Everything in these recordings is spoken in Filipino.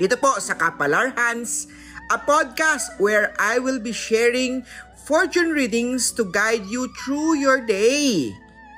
dito po sa Kapalar Hans, a podcast where I will be sharing fortune readings to guide you through your day.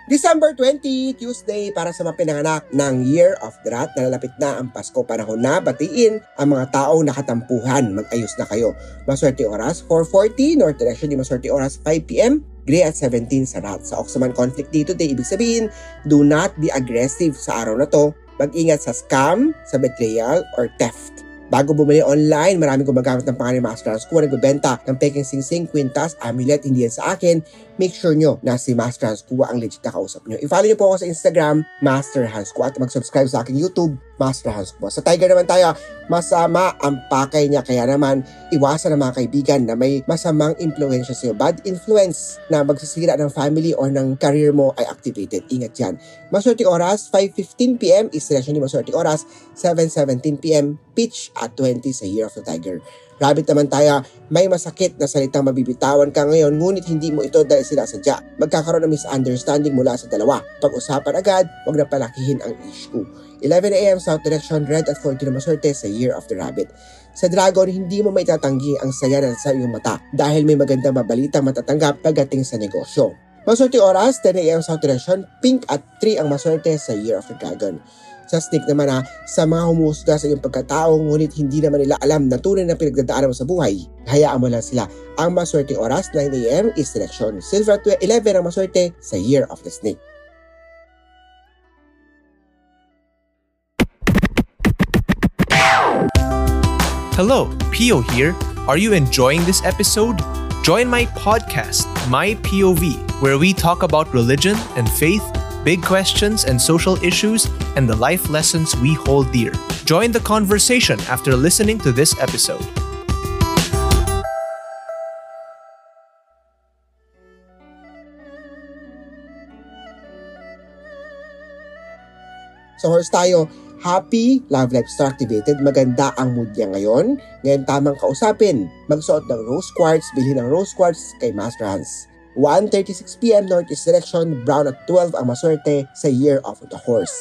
December 20, Tuesday para sa mga pinanganak ng Year of the. Nalalapit na ang Pasko. Panahon na batiin ang mga taong nakatampuhan. Mag-ayos na kayo. Maswerte oras 4.40, North Direction di maswerte oras 5pm. Gray at 17 sa Rat. Sa Oxaman conflict dito, day ibig sabihin, do not be aggressive sa araw na to. Mag-ingat sa scam, sa betrayal, or theft. Bago bumili online, maraming gumagamit ng pangalan ng Master Hans. Kung nagbebenta ng peking singsing, kwintas, amulet, hindi yan sa akin, make sure nyo na si Master Hans Kua ang legit na kausap nyo. I-follow nyo po ako sa Instagram, Master Hans Kua, at mag-subscribe sa aking YouTube, Hans Kua. Sa Tiger naman tayo, masama ang pakay niya. Kaya naman, iwasan ng mga kaibigan na may masamang influensya sa'yo. Bad influence na magsasira ng family or ng career mo ay activated. Ingat yan. Maswerte oras, 5.15pm is selection ni Maswerte oras, 7.17pm, pitch at 20 sa Year of the Tiger. Rabbit naman tayo, may masakit na salitang mabibitawan ka ngayon ngunit hindi mo ito dahil sinasadya. Magkakaroon ng misunderstanding mula sa dalawa. Pag-usapan agad, huwag na palakihin ang issue. 11am South Direction, red at 40 na maswerte sa Year of the Rabbit. Sa Dragon, hindi mo maitatanggi ang saya na sa iyong mata dahil may magandang mabalita matatanggap pagdating sa negosyo. Maswerte oras, 10am South Direction, pink at 3 ang maswerte sa Year of the Dragon. Sa snake naman na sa mga humusga sa iyong pagkatao ngunit hindi naman nila alam na tunay na pinagdadaanan mo sa buhay. Hayaan mo lang sila. Ang maswerte oras 9am is selection. Silver at 11 ang maswerte sa Year of the Snake. Hello, Pio here. Are you enjoying this episode? Join my podcast, My POV, where we talk about religion and faith, big questions and social issues, and the life lessons we hold dear. Join the conversation after listening to this episode. Sa horse tayo, happy, love life star activated, maganda ang mood niya ngayon. Ngayon tamang kausapin, magsuot ng rose quartz, bilhin ng rose quartz kay Master Hans. 1.36pm Northeast Direction, brown at 12 ang maswerte sa Year of the Horse.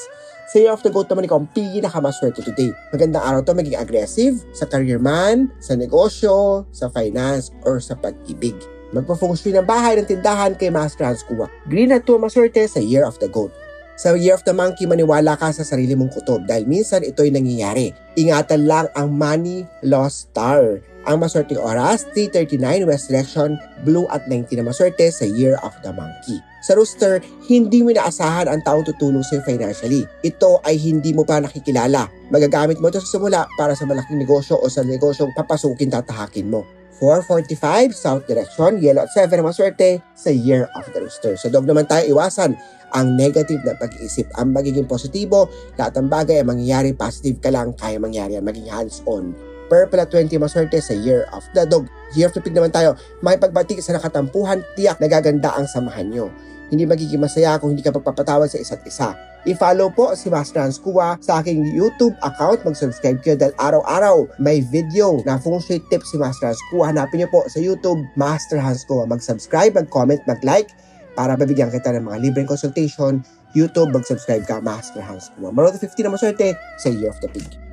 Sa Year of the Goat naman ikaw ang pinakamaswerte today. Magandang araw to maging aggressive sa career man, sa negosyo, sa finance, or sa pag-ibig. Magpa-feng shui ng bahay ng tindahan kay Master Hans Kua. Green at 2 ang maswerte sa Year of the Goat. Sa Year of the Monkey, maniwala ka sa sarili mong kutob dahil minsan ito'y nangyayari. Ingatan lang ang money lost star. Ang maswerteng oras, 3.39 West Direction, blue at 90 na maswerte sa Year of the Monkey. Sa rooster, hindi mo inaasahan ang taong tutulong sa'yo financially. Ito ay hindi mo pa nakikilala. Magagamit mo ito sa simula para sa malaking negosyo o sa negosyong papasukin tatahakin mo. 4.45 South Direction, yellow at 7 na maswerte sa Year of the Rooster. Sa dog naman tayo iwasan ang negative na pag-iisip. Ang magiging positibo, lahat ng bagay ay mangyayari, positive ka lang, kaya mangyari, maging hands-on. Purple at 20 maswerte sa Year of the Dog. Year of the Pig naman tayo, may pagbati sa nakatampuhan, tiyak nagaganda ang samahan nyo. Hindi magiging masaya kung hindi ka pagpapatawad sa isa't isa. I-follow po si Master Hans Kua sa aking YouTube account. Mag-subscribe kayo dahil araw-araw may video na feng shui tips si Master Hans Kua. Hanapin niyo po sa YouTube, Master Hans Kua. Mag-subscribe, mag-comment, mag-like para mabigyan kita ng mga libreng consultation. YouTube, mag-subscribe ka, Master Hans Kua. Maroon 50 na maswerte sa Year of the Pig.